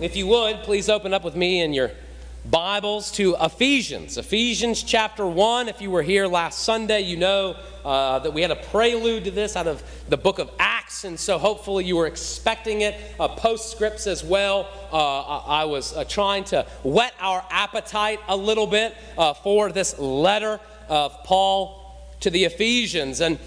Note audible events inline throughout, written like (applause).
if you would, please open up with me in your Bibles to Ephesians. Ephesians chapter 1. If you were here last Sunday, you know uh, that we had a prelude to this out of the book of Acts, and so hopefully you were expecting it. Uh, postscripts as well. Uh, I was uh, trying to whet our appetite a little bit uh, for this letter of Paul to the Ephesians. And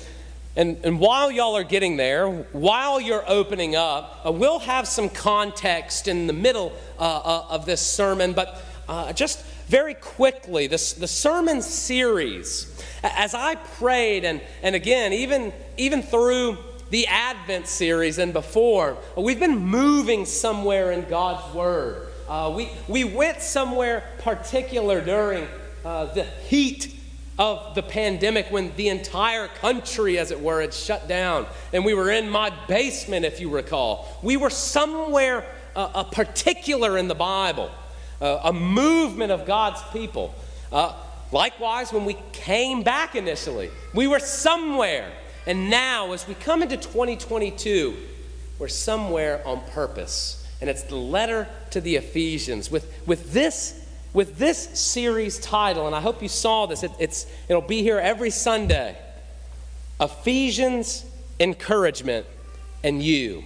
and, and while y'all are getting there, while you're opening up, uh, we'll have some context in the middle uh, uh, of this sermon, but uh, just very quickly, this, the sermon series, as I prayed, and, and again, even, even through the Advent series and before, we've been moving somewhere in God's Word. Uh, we, we went somewhere particular during uh, the heat of the pandemic when the entire country, as it were, had shut down. And we were in my basement, if you recall. We were somewhere uh, a particular in the Bible, uh, a movement of God's people. Uh, likewise, when we came back initially, we were somewhere. And now, as we come into 2022, we're somewhere on purpose. And it's the letter to the Ephesians with, with this with this series title, and I hope you saw this, it, it's, it'll be here every Sunday Ephesians, Encouragement, and You.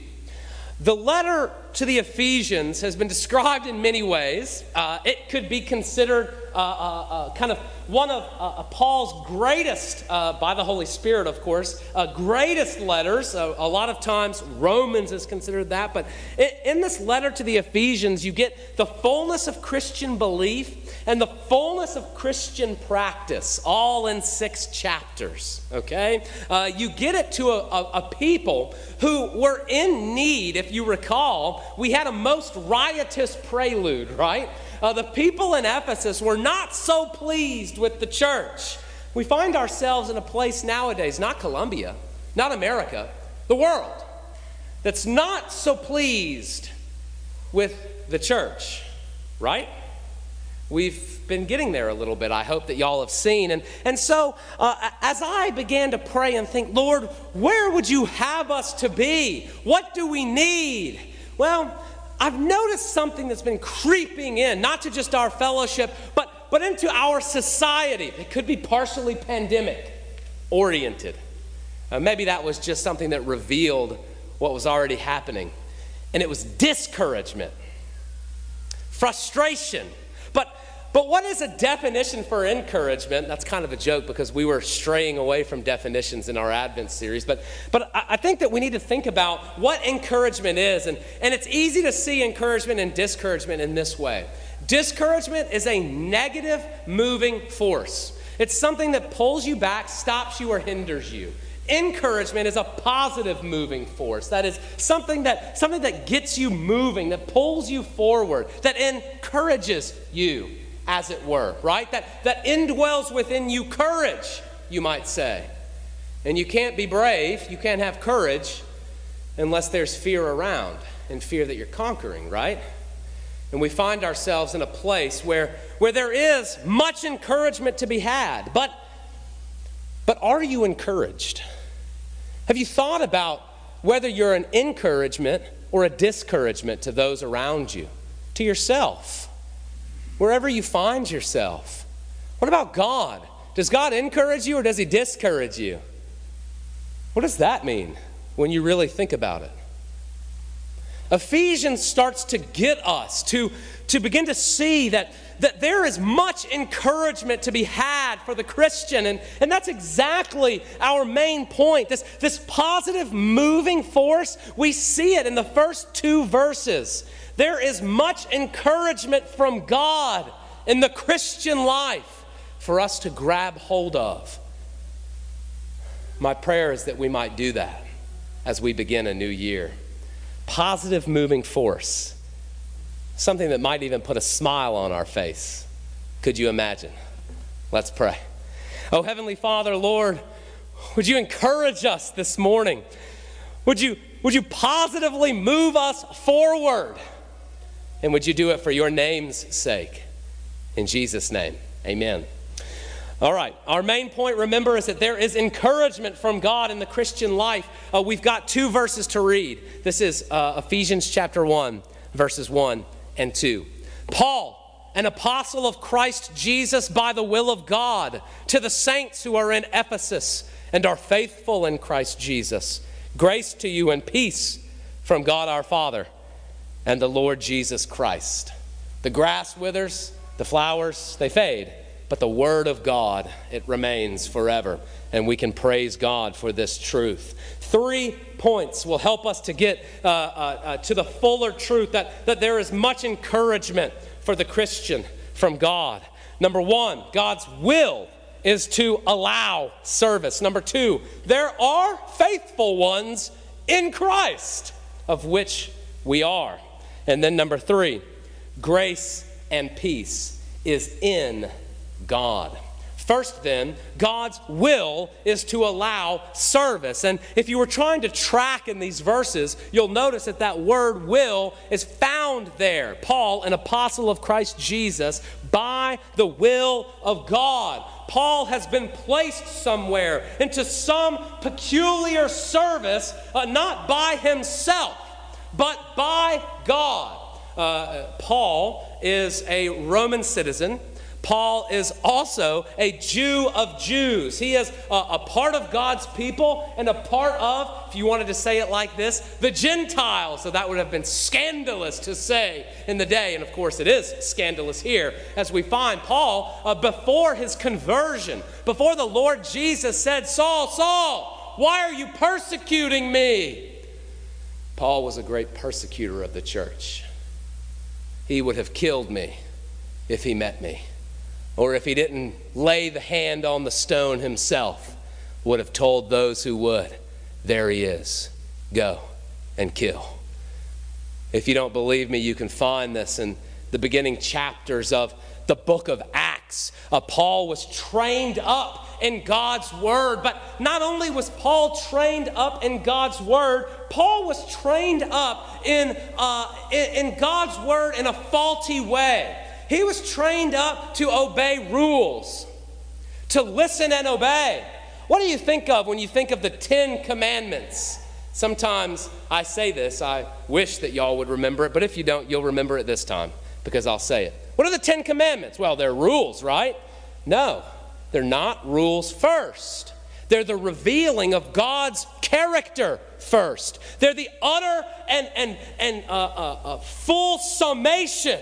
The letter to the Ephesians has been described in many ways. Uh, it could be considered uh, uh, uh kind of one of uh, uh, Paul's greatest, by the Holy Spirit, of course, greatest letters. a lot of times Romans is considered that. But in, in this letter to the Ephesians, you get the fullness of Christian belief and the fullness of Christian practice, all in six chapters. Okay? Uh, you get it to a, a, a, people who were in need. If you recall, we had a most riotous prelude, right? Uh, the people in Ephesus were not so pleased with the church. We find ourselves in a place nowadays, not Columbia, not America, the world, that's not so pleased with the church, right? We've been getting there a little bit, I hope that y'all have seen. And, and so, uh, as I began to pray and think, Lord, where would you have us to be? What do we need? Well, I've noticed something that's been creeping in, not to just our fellowship, but, but into our society. It could be partially pandemic oriented. Uh, maybe that was just something that revealed what was already happening. And it was discouragement, frustration but but what is a definition for encouragement? That's kind of a joke because we were straying away from definitions in our Advent series. But, but I think that we need to think about what encouragement is. And, and it's easy to see encouragement and discouragement in this way discouragement is a negative moving force, it's something that pulls you back, stops you, or hinders you. Encouragement is a positive moving force. That is something that, something that gets you moving, that pulls you forward, that encourages you as it were, right? That, that indwells within you courage, you might say. And you can't be brave, you can't have courage unless there's fear around and fear that you're conquering, right? And we find ourselves in a place where, where there is much encouragement to be had. But, but are you encouraged? Have you thought about whether you're an encouragement or a discouragement to those around you, to yourself? wherever you find yourself. What about God? Does God encourage you or does He discourage you? What does that mean when you really think about it? Ephesians starts to get us to, to begin to see that, that there is much encouragement to be had for the Christian. And, and that's exactly our main point. This, this positive moving force, we see it in the first two verses. There is much encouragement from God in the Christian life for us to grab hold of. My prayer is that we might do that as we begin a new year. Positive moving force, something that might even put a smile on our face. Could you imagine? Let's pray. Oh, Heavenly Father, Lord, would you encourage us this morning? Would you, would you positively move us forward? And would you do it for your name's sake? In Jesus' name, amen. All right, our main point, remember, is that there is encouragement from God in the Christian life. Uh, we've got two verses to read. This is uh, Ephesians chapter 1, verses 1 and 2. Paul, an apostle of Christ Jesus by the will of God, to the saints who are in Ephesus and are faithful in Christ Jesus, grace to you and peace from God our Father and the Lord Jesus Christ. The grass withers, the flowers, they fade, but the word of God, it remains forever. And we can praise God for this truth. Three points will help us to get uh, uh, uh, to the fuller truth that, that there is much encouragement for the Christian from God. Number one, God's will is to allow service. Number two, there are faithful ones in Christ, of which we are. And then number three, grace and peace is in God. First, then, God's will is to allow service. And if you were trying to track in these verses, you'll notice that that word will is found there. Paul, an apostle of Christ Jesus, by the will of God. Paul has been placed somewhere into some peculiar service, uh, not by himself, but by God. Uh, Paul is a Roman citizen. Paul is also a Jew of Jews. He is a, a, part of God's people and a part of, if you wanted to say it like this, the Gentiles. So that would have been scandalous to say in the day. And of course, it is scandalous here as we find Paul uh, before his conversion, before the Lord Jesus said, Saul, Saul, why are you persecuting me? Paul was a great persecutor of the church. He would have killed me if he met me or if he didn't lay the hand on the stone himself, would have told those who would, There he is, go and kill. If you don't believe me, you can find this in the beginning chapters of the book of Acts. Uh, Paul was trained up in God's word, but not only was Paul trained up in God's word, Paul was trained up in, uh, in, in God's word in a faulty way. He was trained up to obey rules, to listen and obey. What do you think of when you think of the Ten Commandments? Sometimes I say this, I wish that y'all would remember it, but if you don't, you'll remember it this time because I'll say it. What are the Ten Commandments? Well, they're rules, right? No, they're not rules first. They're the revealing of God's character first. They're the utter and, and, and uh, uh, uh, full summation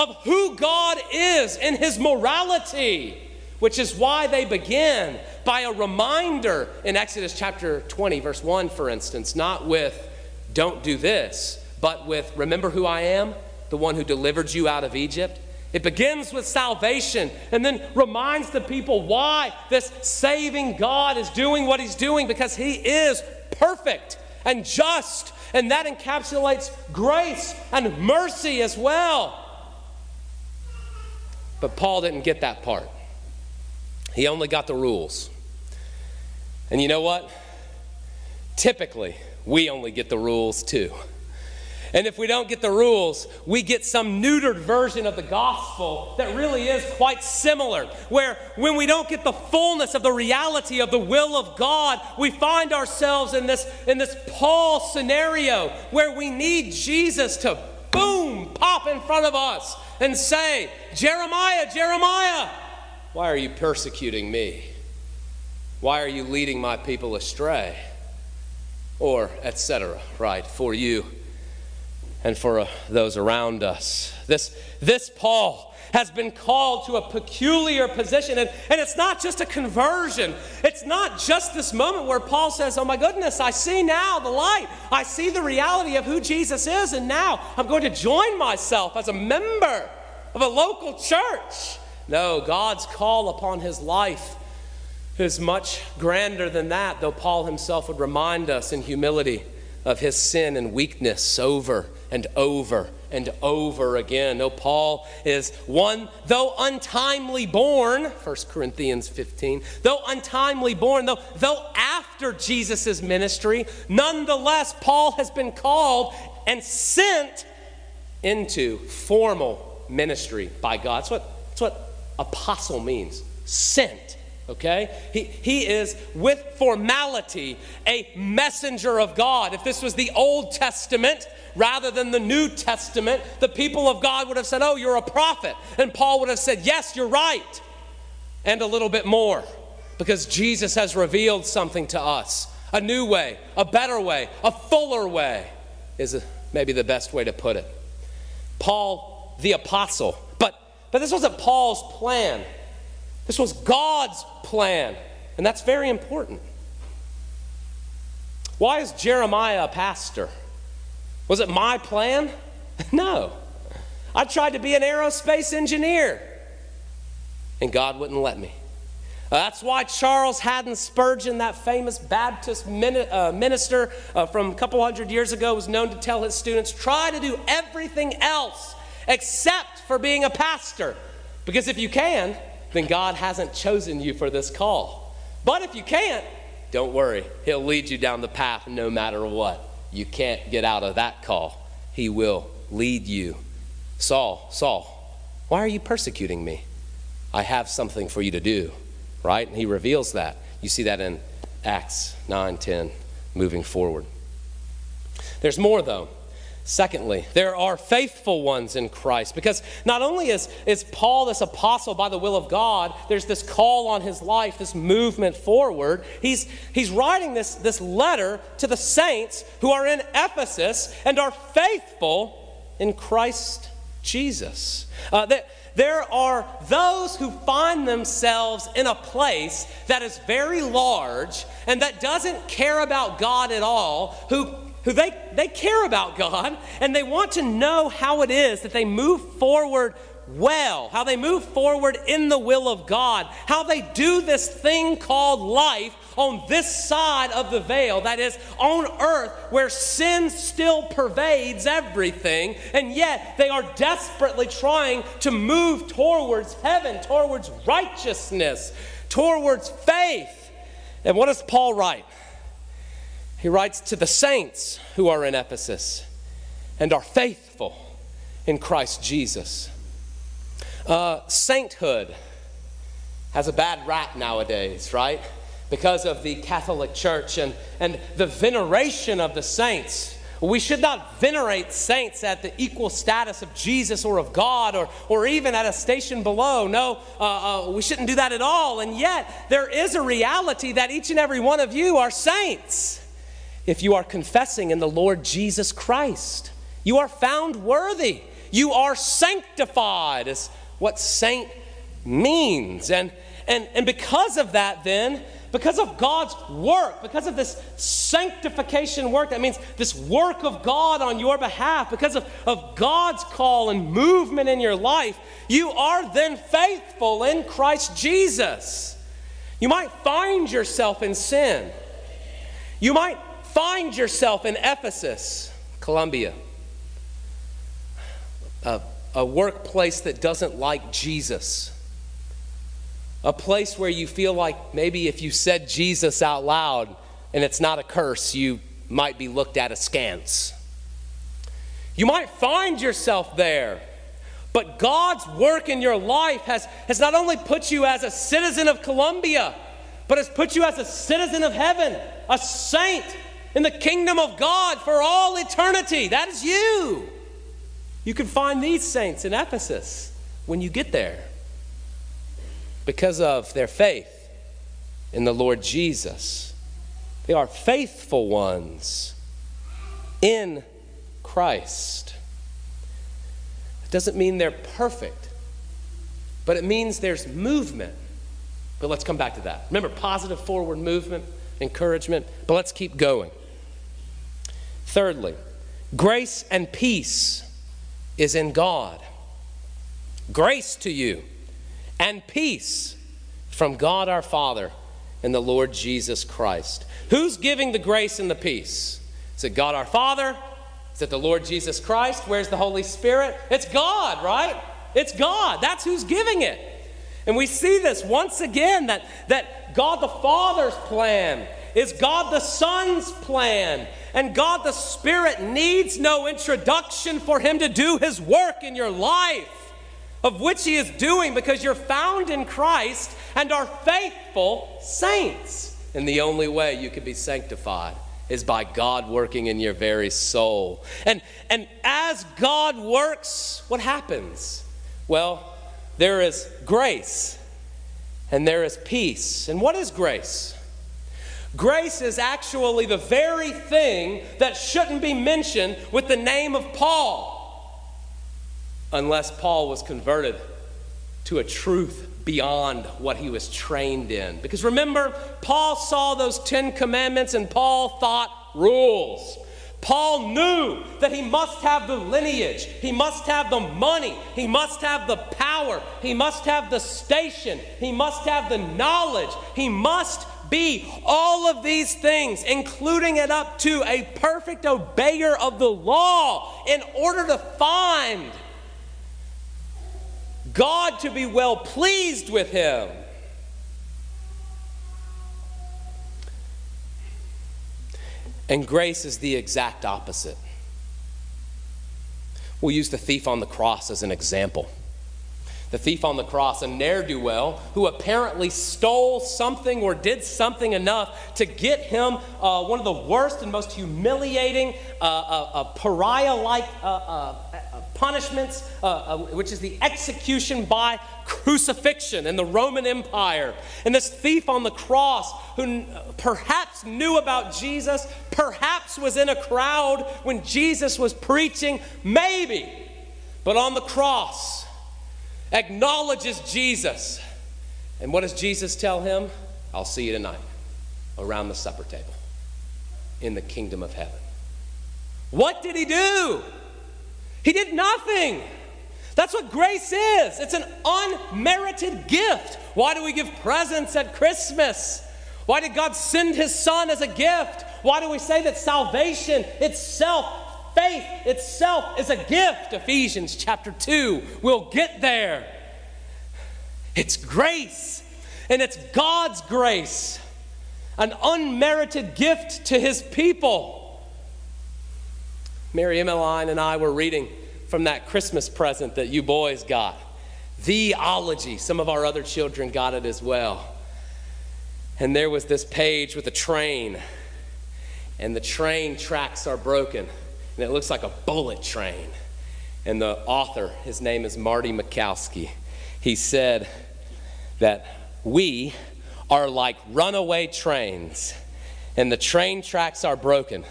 of who God is in his morality, which is why they begin by a reminder in Exodus chapter 20, verse 1, for instance, not with, don't do this, but with, remember who I am, the one who delivered you out of Egypt. It begins with salvation and then reminds the people why this saving God is doing what he's doing because he is perfect and just, and that encapsulates grace and mercy as well. But Paul didn't get that part. He only got the rules. And you know what? Typically, we only get the rules too. And if we don't get the rules, we get some neutered version of the gospel that really is quite similar. Where when we don't get the fullness of the reality of the will of God, we find ourselves in this, in this Paul scenario where we need Jesus to pop in front of us and say, Jeremiah, Jeremiah, why are you persecuting me? Why are you leading my people astray? Or, etc., right, for you and for uh, those around us. This, this Paul has been called to a peculiar position. And, and it's not just a conversion, it's not just this moment where Paul says, Oh my goodness, I see now the light. I see the reality of who Jesus is. And now I'm going to join myself as a member of a local church. No, God's call upon his life is much grander than that, though Paul himself would remind us in humility of his sin and weakness over and over and over again. No, Paul is one, though untimely born, 1 Corinthians 15, though untimely born, though, though after Jesus' ministry, nonetheless, Paul has been called and sent into formal ministry by God. That's what, that's what apostle means sent okay? He, he is, with formality, a messenger of God. If this was the Old Testament, rather than the New Testament, the people of God would have said, Oh, you're a prophet. And Paul would have said, Yes, you're right. And a little bit more, because Jesus has revealed something to us a new way, a better way, a fuller way, is maybe the best way to put it. Paul, the apostle. But, but this wasn't Paul's plan, this was God's plan. And that's very important. Why is Jeremiah a pastor? Was it my plan? (laughs) No. I tried to be an aerospace engineer, and God wouldn't let me. Uh, that's why Charles Haddon Spurgeon, that famous Baptist uh, minister uh, from a couple hundred years ago, was known to tell his students try to do everything else except for being a pastor. Because if you can, then God hasn't chosen you for this call. But if you can't, don't worry. He'll lead you down the path no matter what. You can't get out of that call. He will lead you. Saul, Saul, why are you persecuting me? I have something for you to do right? And he reveals that. You see that in Acts 9 10, moving forward. There's more, though. Secondly, there are faithful ones in Christ because not only is, is Paul this apostle by the will of God, there's this call on his life, this movement forward. He's, he's writing this, this letter to the saints who are in Ephesus and are faithful in Christ Jesus. Uh, that, there are those who find themselves in a place that is very large and that doesn't care about God at all, who, who they, they care about God and they want to know how it is that they move forward well, how they move forward in the will of God, how they do this thing called life on this side of the veil, that is, on earth, where sin still pervades everything, and yet they are desperately trying to move towards heaven, towards righteousness, towards faith. And what does Paul write? He writes to the saints who are in Ephesus and are faithful in Christ Jesus. Uh, sainthood has a bad rap nowadays, right? Because of the Catholic Church and, and the veneration of the saints. We should not venerate saints at the equal status of Jesus or of God or, or even at a station below. No, uh, uh, we shouldn't do that at all. And yet, there is a reality that each and every one of you are saints if you are confessing in the Lord Jesus Christ. You are found worthy. You are sanctified, as what saint means. And, and, and because of that, then, because of God's work, because of this sanctification work, that means this work of God on your behalf, because of, of God's call and movement in your life, you are then faithful in Christ Jesus. You might find yourself in sin. You might find yourself in Ephesus, Columbia, uh, a workplace that doesn't like Jesus. A place where you feel like maybe if you said Jesus out loud and it's not a curse, you might be looked at askance. You might find yourself there, but God's work in your life has, has not only put you as a citizen of Columbia, but has put you as a citizen of heaven, a saint in the kingdom of God for all eternity. That is you. You can find these saints in Ephesus when you get there because of their faith in the Lord Jesus. They are faithful ones in Christ. It doesn't mean they're perfect, but it means there's movement. But let's come back to that. Remember, positive forward movement, encouragement, but let's keep going. Thirdly, grace and peace is in God. Grace to you and peace from God our Father and the Lord Jesus Christ. Who's giving the grace and the peace? Is it God our Father? Is it the Lord Jesus Christ? Where's the Holy Spirit? It's God, right? It's God. That's who's giving it. And we see this once again that, that God the Father's plan is God the Son's plan. And God the Spirit needs no introduction for Him to do His work in your life, of which He is doing because you're found in Christ and are faithful saints. And the only way you can be sanctified is by God working in your very soul. And, and as God works, what happens? Well, there is grace and there is peace. And what is grace? Grace is actually the very thing that shouldn't be mentioned with the name of Paul, unless Paul was converted to a truth beyond what he was trained in. Because remember, Paul saw those Ten Commandments and Paul thought rules. Paul knew that he must have the lineage, he must have the money, he must have the power, he must have the station, he must have the knowledge, he must be all of these things, including it up to a perfect obeyer of the law, in order to find God to be well pleased with him. And grace is the exact opposite. We'll use the thief on the cross as an example. The thief on the cross, a ne'er do well, who apparently stole something or did something enough to get him uh, one of the worst and most humiliating, uh, uh, uh pariah like uh, uh, punishments, which is the execution by crucifixion in the Roman Empire. And this thief on the cross, who perhaps knew about Jesus, perhaps was in a crowd when Jesus was preaching, maybe, but on the cross, acknowledges Jesus. And what does Jesus tell him? I'll see you tonight around the supper table in the kingdom of heaven. What did he do? He did nothing. That's what grace is. It's an unmerited gift. Why do we give presents at Christmas? Why did God send his son as a gift? Why do we say that salvation itself, faith itself, is a gift? Ephesians chapter 2. We'll get there. It's grace, and it's God's grace, an unmerited gift to his people. Mary Emmeline and I were reading from that Christmas present that you boys got. Theology. Some of our other children got it as well. And there was this page with a train, and the train tracks are broken, and it looks like a bullet train. And the author, his name is Marty Machowski, he said that we are like runaway trains, and the train tracks are broken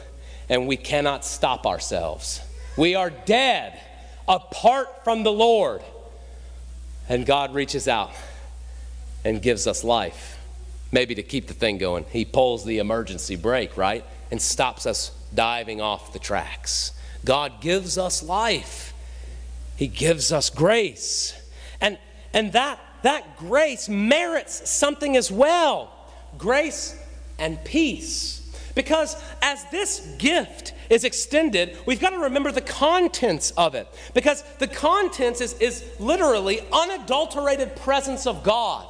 and we cannot stop ourselves. We are dead apart from the Lord. And God reaches out and gives us life, maybe to keep the thing going. He pulls the emergency brake, right? And stops us diving off the tracks. God gives us life, He gives us grace. And, and that, that grace merits something as well grace and peace. Because as this gift is extended, we've got to remember the contents of it. Because the contents is, is literally unadulterated presence of God.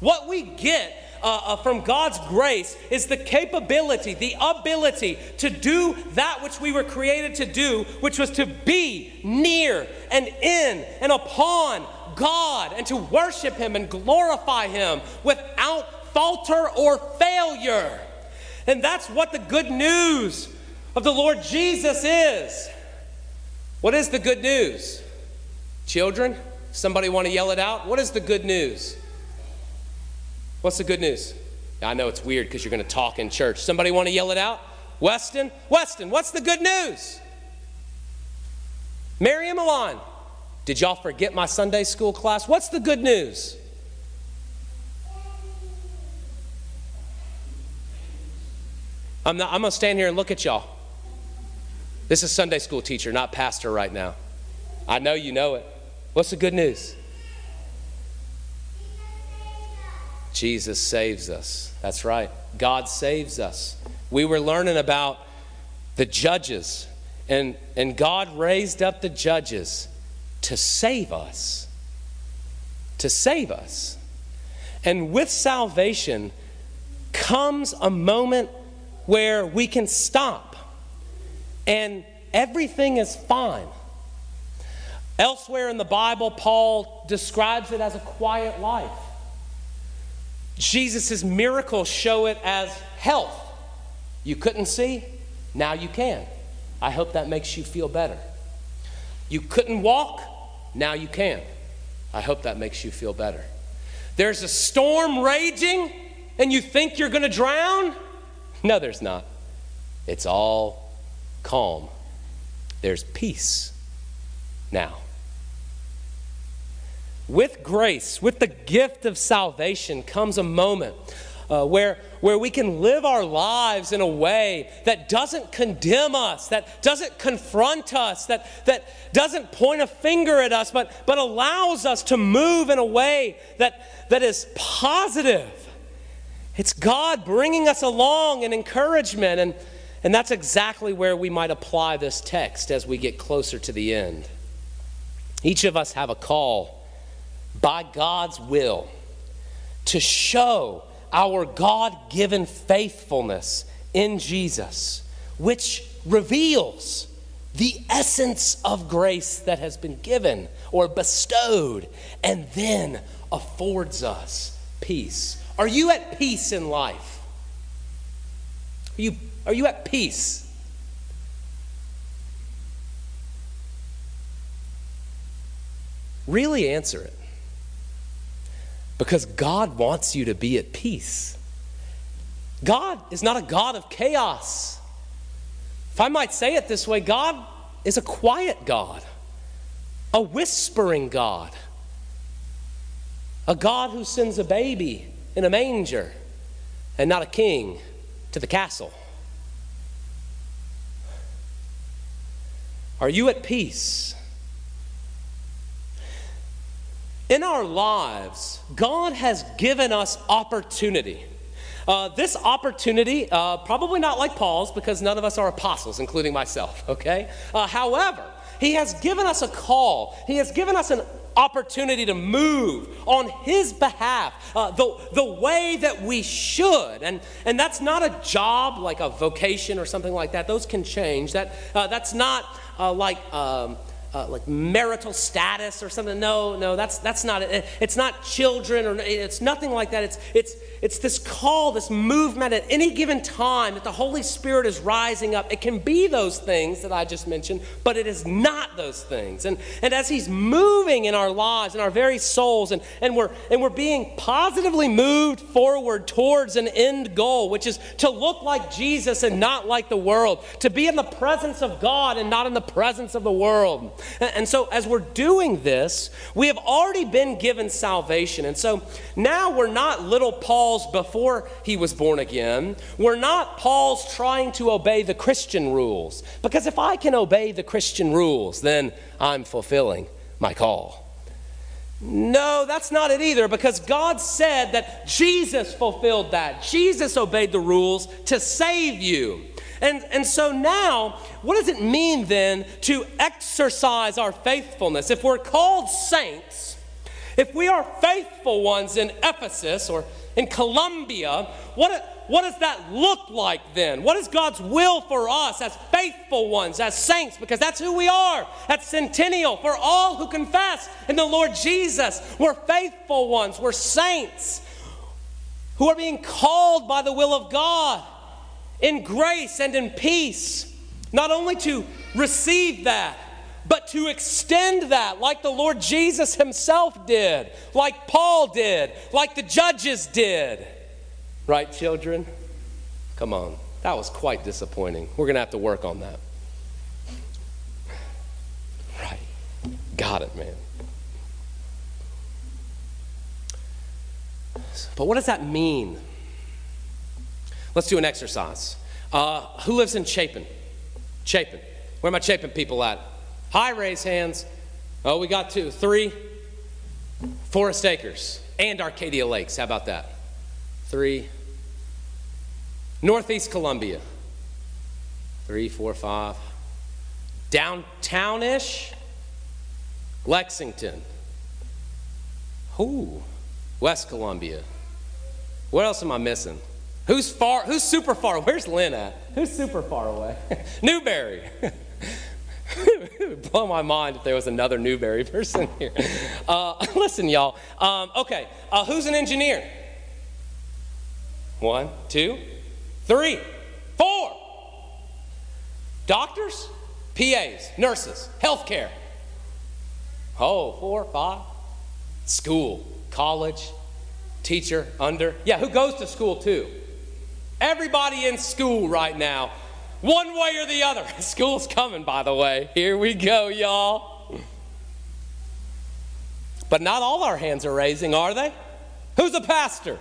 What we get uh, uh, from God's grace is the capability, the ability to do that which we were created to do, which was to be near and in and upon God and to worship Him and glorify Him without falter or failure. And that's what the good news of the Lord Jesus is. What is the good news? Children, somebody want to yell it out? What is the good news? What's the good news? I know it's weird because you're going to talk in church. Somebody want to yell it out? Weston? Weston, what's the good news? Mary and Milan, did y'all forget my Sunday school class? What's the good news? I'm, not, I'm going to stand here and look at y'all. This is Sunday school teacher, not pastor right now. I know you know it. What's the good news? Jesus saves us. That's right. God saves us. We were learning about the judges, and, and God raised up the judges to save us. To save us. And with salvation comes a moment where we can stop and everything is fine. Elsewhere in the Bible, Paul describes it as a quiet life. Jesus' miracles show it as health. You couldn't see, now you can. I hope that makes you feel better. You couldn't walk, now you can. I hope that makes you feel better. There's a storm raging and you think you're going to drown? No, there's not. It's all calm. There's peace now. With grace, with the gift of salvation, comes a moment uh, where, where we can live our lives in a way that doesn't condemn us, that doesn't confront us, that, that doesn't point a finger at us, but, but allows us to move in a way that, that is positive. It's God bringing us along in encouragement, and, and that's exactly where we might apply this text as we get closer to the end. Each of us have a call by God's will to show our God given faithfulness in Jesus, which reveals the essence of grace that has been given or bestowed and then affords us peace. Are you at peace in life? Are you, are you at peace? Really answer it because God wants you to be at peace. God is not a God of chaos. If I might say it this way, God is a quiet God, a whispering God, a God who sends a baby in a manger and not a king to the castle. Are you at peace? In our lives, God has given us opportunity. Uh, this opportunity, uh, probably not like Paul's because none of us are apostles, including myself, (laughs) okay? Uh, however, he has given us a call, he has given us an opportunity to move on his behalf uh, the, the way that we should and, and that's not a job like a vocation or something like that those can change that, uh, that's not uh, like um, uh, like marital status or something. No, no, that's, that's not it. It's not children or it's nothing like that. It's, it's, it's this call, this movement at any given time that the Holy Spirit is rising up. It can be those things that I just mentioned, but it is not those things. And, and as He's moving in our lives, in our very souls, and, and, we're, and we're being positively moved forward towards an end goal, which is to look like Jesus and not like the world, to be in the presence of God and not in the presence of the world. And so, as we're doing this, we have already been given salvation. And so now we're not little Paul's before he was born again. We're not Paul's trying to obey the Christian rules. Because if I can obey the Christian rules, then I'm fulfilling my call. No, that's not it either, because God said that Jesus fulfilled that. Jesus obeyed the rules to save you. And, and so now, what does it mean then to exercise our faithfulness? If we're called saints, if we are faithful ones in Ephesus or in Columbia, what, what does that look like then? What is God's will for us as faithful ones, as saints? Because that's who we are at Centennial. For all who confess in the Lord Jesus, we're faithful ones, we're saints who are being called by the will of God in grace and in peace, not only to receive that, but to extend that like the Lord Jesus Himself did, like Paul did, like the judges did. Right, children? Come on. That was quite disappointing. We're going to have to work on that. Right. Got it, man. But what does that mean? Let's do an exercise. Uh, who lives in Chapin? Chapin. Where are my Chapin people at? Hi, raise hands. Oh, we got two, three. Forest Acres and Arcadia Lakes. How about that? Three. Northeast Columbia. Three, four, five. Downtownish. Lexington. Who? West Columbia. What else am I missing? Who's far? Who's super far? Where's Lynn at? Who's super far away? (laughs) Newberry. (laughs) (laughs) blow my mind if there was another Newberry (laughs) person here. Uh, (laughs) listen, y'all. Um, okay, uh, who's an engineer? One, two, three, four. Doctors, PAs, nurses, healthcare. Oh, four, five. School, college, teacher, under. Yeah, who goes to school too? Everybody in school right now, one way or the other. (laughs) School's coming, by the way. Here we go, y'all. But not all our hands are raising, are they? Who's a pastor?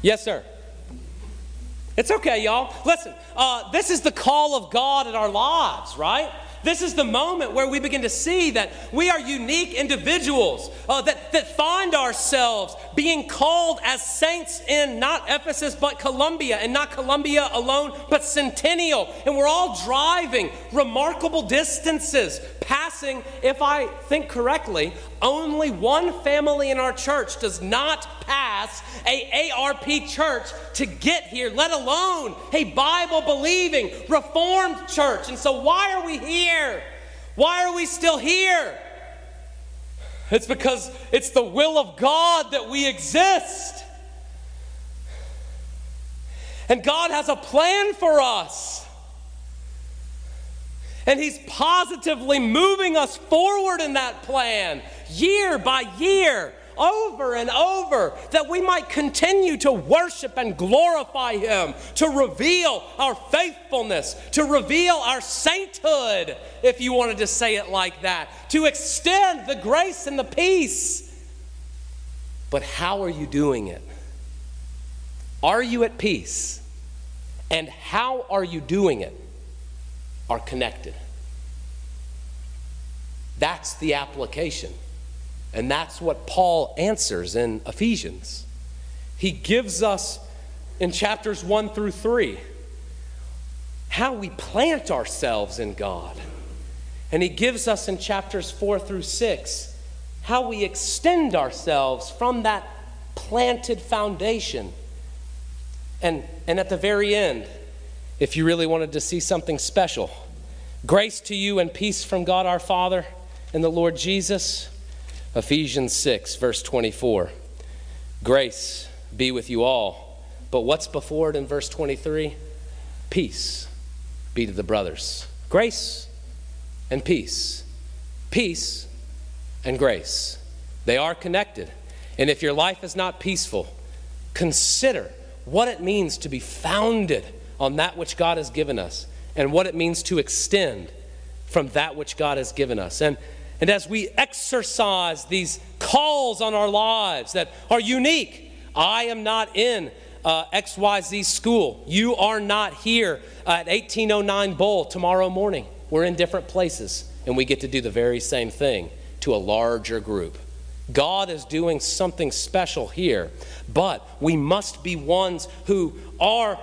Yes, sir. It's okay, y'all. Listen, uh, this is the call of God in our lives, right? This is the moment where we begin to see that we are unique individuals, uh, that, that find ourselves being called as saints in not Ephesus, but Columbia, and not Columbia alone, but Centennial. And we're all driving remarkable distances, passing, if I think correctly, only one family in our church does not pass a ARP church to get here, let alone a Bible believing Reformed church. And so, why are we here? Why are we still here? It's because it's the will of God that we exist. And God has a plan for us. And He's positively moving us forward in that plan year by year over and over that we might continue to worship and glorify Him, to reveal our faithfulness, to reveal our sainthood, if you wanted to say it like that, to extend the grace and the peace. But how are you doing it? Are you at peace? And how are you doing it? Are connected. That's the application. And that's what Paul answers in Ephesians. He gives us in chapters 1 through 3 how we plant ourselves in God. And he gives us in chapters 4 through 6 how we extend ourselves from that planted foundation. And, and at the very end, if you really wanted to see something special, grace to you and peace from God our Father and the Lord Jesus. Ephesians 6, verse 24. Grace be with you all. But what's before it in verse 23? Peace be to the brothers. Grace and peace. Peace and grace. They are connected. And if your life is not peaceful, consider what it means to be founded on that which God has given us and what it means to extend from that which God has given us. And and as we exercise these calls on our lives that are unique, I am not in uh, XYZ school. You are not here at 1809 Bowl tomorrow morning. We're in different places, and we get to do the very same thing to a larger group. God is doing something special here, but we must be ones who are,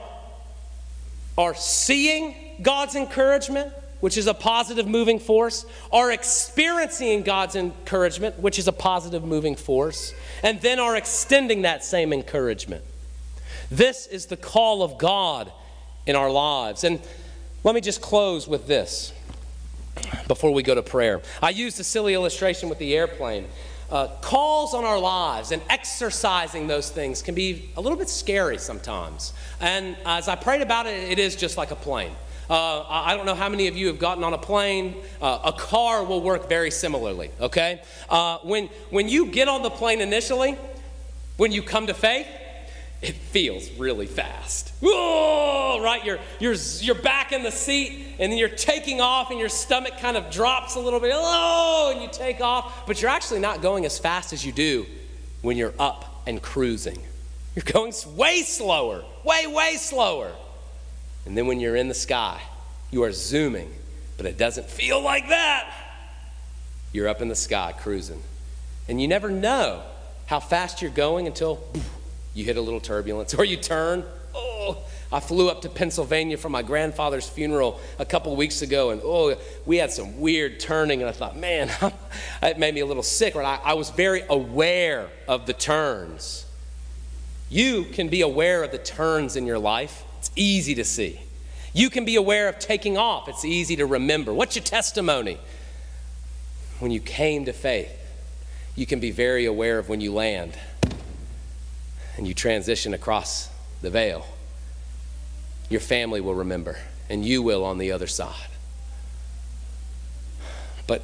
are seeing God's encouragement which is a positive moving force, are experiencing God's encouragement, which is a positive moving force, and then are extending that same encouragement. This is the call of God in our lives. And let me just close with this before we go to prayer. I used a silly illustration with the airplane. Uh, calls on our lives and exercising those things can be a little bit scary sometimes. And as I prayed about it, it is just like a plane. Uh, I don't know how many of you have gotten on a plane. Uh, a car will work very similarly, okay? Uh, when, when you get on the plane initially, when you come to faith, it feels really fast. Whoa, right? You're, you're, you're back in the seat, and then you're taking off, and your stomach kind of drops a little bit. Oh, and you take off, but you're actually not going as fast as you do when you're up and cruising. You're going way slower, way, way slower. And then when you're in the sky, you are zooming, but it doesn't feel like that. You're up in the sky cruising. And you never know how fast you're going until you hit a little turbulence (laughs) or you turn. Oh, I flew up to Pennsylvania for my grandfather's funeral a couple weeks ago, and oh, we had some weird turning, and I thought, man, (laughs) it made me a little sick. Right? I, I was very aware of the turns. You can be aware of the turns in your life it's easy to see. You can be aware of taking off. It's easy to remember. What's your testimony? When you came to faith, you can be very aware of when you land. And you transition across the veil, your family will remember, and you will on the other side. But,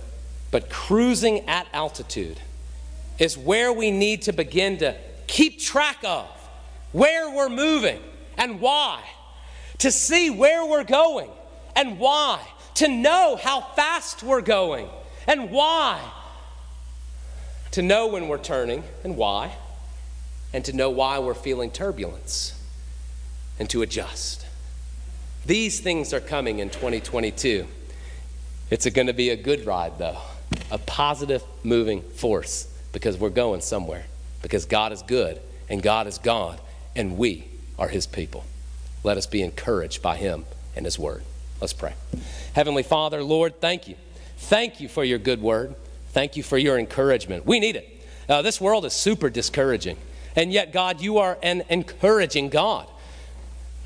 but cruising at altitude is where we need to begin to keep track of where we're moving and why, to see where we're going and why, to know how fast we're going and why, to know when we're turning and why, and to know why we're feeling turbulence and to adjust. These things are coming in 2022. It's going to be a good ride, though, a positive moving force because we're going somewhere, because God is good and God is God and we are his people. Let us be encouraged by him and his word. Let's pray. Heavenly Father, Lord, thank you. Thank you for your good word. Thank you for your encouragement. We need it. Uh, this world is super discouraging. And yet, God, you are an encouraging God.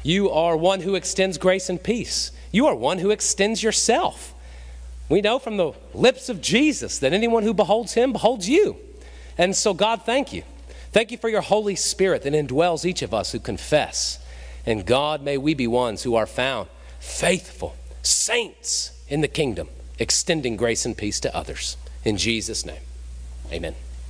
You are one who extends grace and peace. You are one who extends yourself. We know from the lips of Jesus that anyone who beholds him beholds you. And so, God, thank you. Thank you for your Holy Spirit that indwells each of us who confess. And God, may we be ones who are found faithful saints in the kingdom, extending grace and peace to others. In Jesus' name, amen.